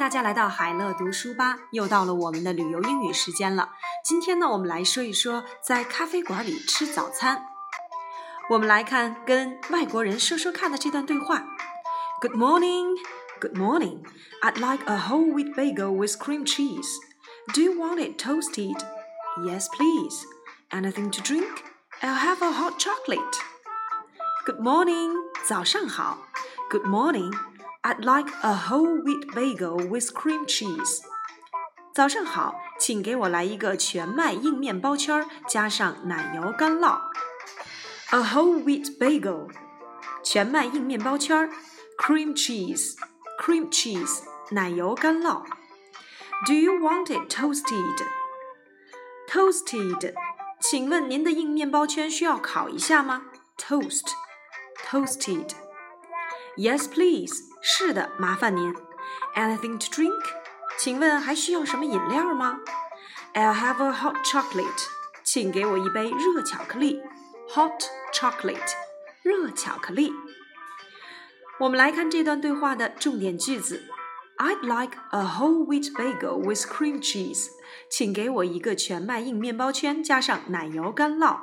大家来到海乐读书吧，又到了我们的旅游英语时间了。今天呢，我们来说一说在咖啡馆里吃早餐。我们来看跟外国人说说看的这段对话。Good morning, good morning. I'd like a whole wheat bagel with cream cheese. Do you want it toasted? Yes, please. Anything to drink? I'll have a hot chocolate. Good morning，早上好。Good morning. I'd like a whole wheat bagel with cream cheese. 早上好，请给我来一个全麦硬面包圈，加上奶油干酪。A whole wheat bagel，全麦硬面包圈，cream cheese，cream cheese，奶油干酪。Do you want it toasted？Toasted，请问您的硬面包圈需要烤一下吗？Toast，toasted。Yes, please. 是的，麻烦您。Anything to drink？请问还需要什么饮料吗？I'll have a hot chocolate。请给我一杯热巧克力。Hot chocolate，热巧克力。我们来看这段对话的重点句子。I'd like a whole wheat bagel with cream cheese。请给我一个全麦硬面包圈，加上奶油干酪。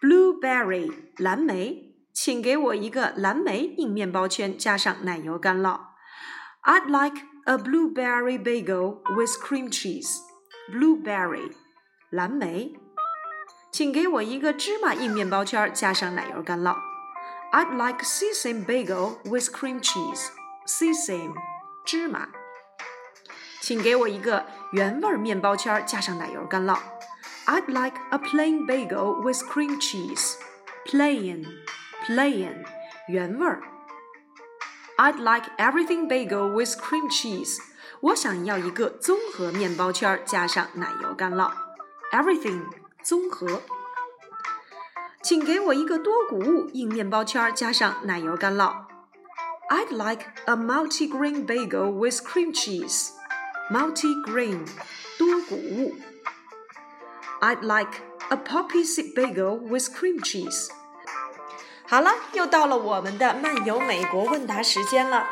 Blueberry，蓝莓。 请给我一个蓝莓硬面包圈，加上奶油干酪。I'd like a blueberry bagel with cream cheese. Blueberry，蓝莓。请给我一个芝麻硬面包圈，加上奶油干酪。I'd like sesame bagel with cream cheese. Sesame，芝麻。请给我一个原味面包圈，加上奶油干酪。I'd like a plain bagel with cream cheese. Plain。 plain 原味儿。I'd like everything bagel with cream cheese。我想要一个综合面包圈加上奶油干酪。Everything 综合。请给我一个多谷物硬面包圈加上奶油干酪。I'd like a multigrain bagel with cream cheese. Multigrain 多谷物。I'd like a poppy seed bagel with cream cheese. 好了，又到了我们的漫游美国问答时间了。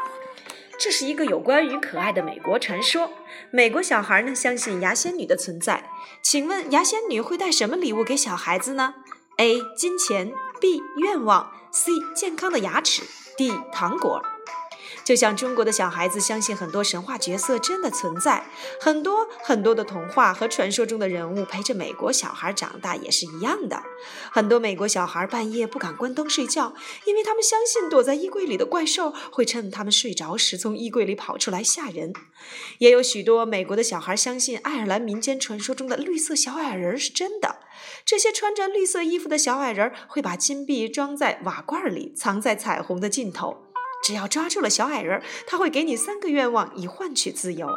这是一个有关于可爱的美国传说。美国小孩呢相信牙仙女的存在。请问牙仙女会带什么礼物给小孩子呢？A. 金钱 B. 愿望 C. 健康的牙齿 D. 糖果。就像中国的小孩子相信很多神话角色真的存在，很多很多的童话和传说中的人物陪着美国小孩长大也是一样的。很多美国小孩半夜不敢关灯睡觉，因为他们相信躲在衣柜里的怪兽会趁他们睡着时从衣柜里跑出来吓人。也有许多美国的小孩相信爱尔兰民间传说中的绿色小矮人是真的。这些穿着绿色衣服的小矮人会把金币装在瓦罐里，藏在彩虹的尽头。只要抓住了小矮人，他会给你三个愿望以换取自由。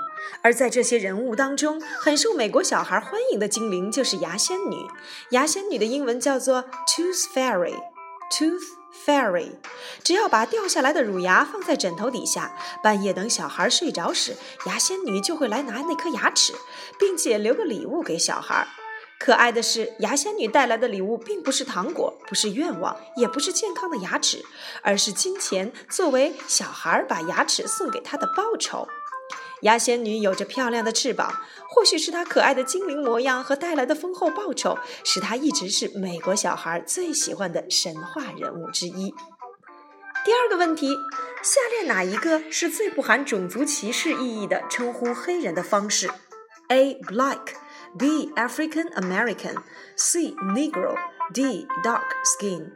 而在这些人物当中，很受美国小孩欢迎的精灵就是牙仙女。牙仙女的英文叫做 Tooth Fairy。Tooth Fairy。只要把掉下来的乳牙放在枕头底下，半夜等小孩睡着时，牙仙女就会来拿那颗牙齿，并且留个礼物给小孩。可爱的是，牙仙女带来的礼物并不是糖果，不是愿望，也不是健康的牙齿，而是金钱，作为小孩把牙齿送给她的报酬。牙仙女有着漂亮的翅膀，或许是她可爱的精灵模样和带来的丰厚报酬，使她一直是美国小孩最喜欢的神话人物之一。第二个问题，下列哪一个是最不含种族歧视意义的称呼黑人的方式？A. Black。B. African American, C. Negro, D. Dark Skin。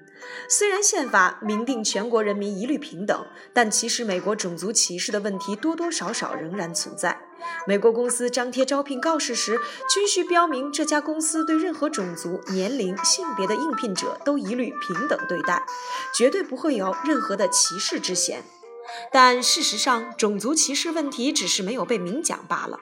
虽然宪法明定全国人民一律平等，但其实美国种族歧视的问题多多少少仍然存在。美国公司张贴招聘告示时，均需标明这家公司对任何种族、年龄、性别的应聘者都一律平等对待，绝对不会有任何的歧视之嫌。但事实上，种族歧视问题只是没有被明讲罢了。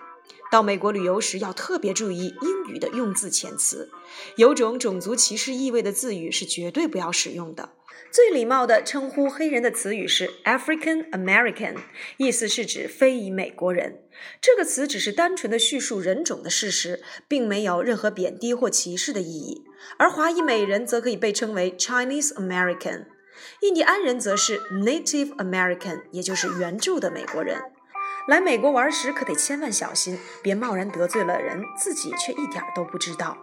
到美国旅游时要特别注意英语的用字遣词，有种种族歧视意味的字语是绝对不要使用的。最礼貌的称呼黑人的词语是 African American，意思是指非裔美国人。这个词只是单纯的叙述人种的事实，并没有任何贬低或歧视的意义。而华裔美人则可以被称为 Chinese American，印第安人则是 Native American，也就是原住的美国人。来美国玩时可得千万小心，别贸然得罪了人，自己却一点都不知道。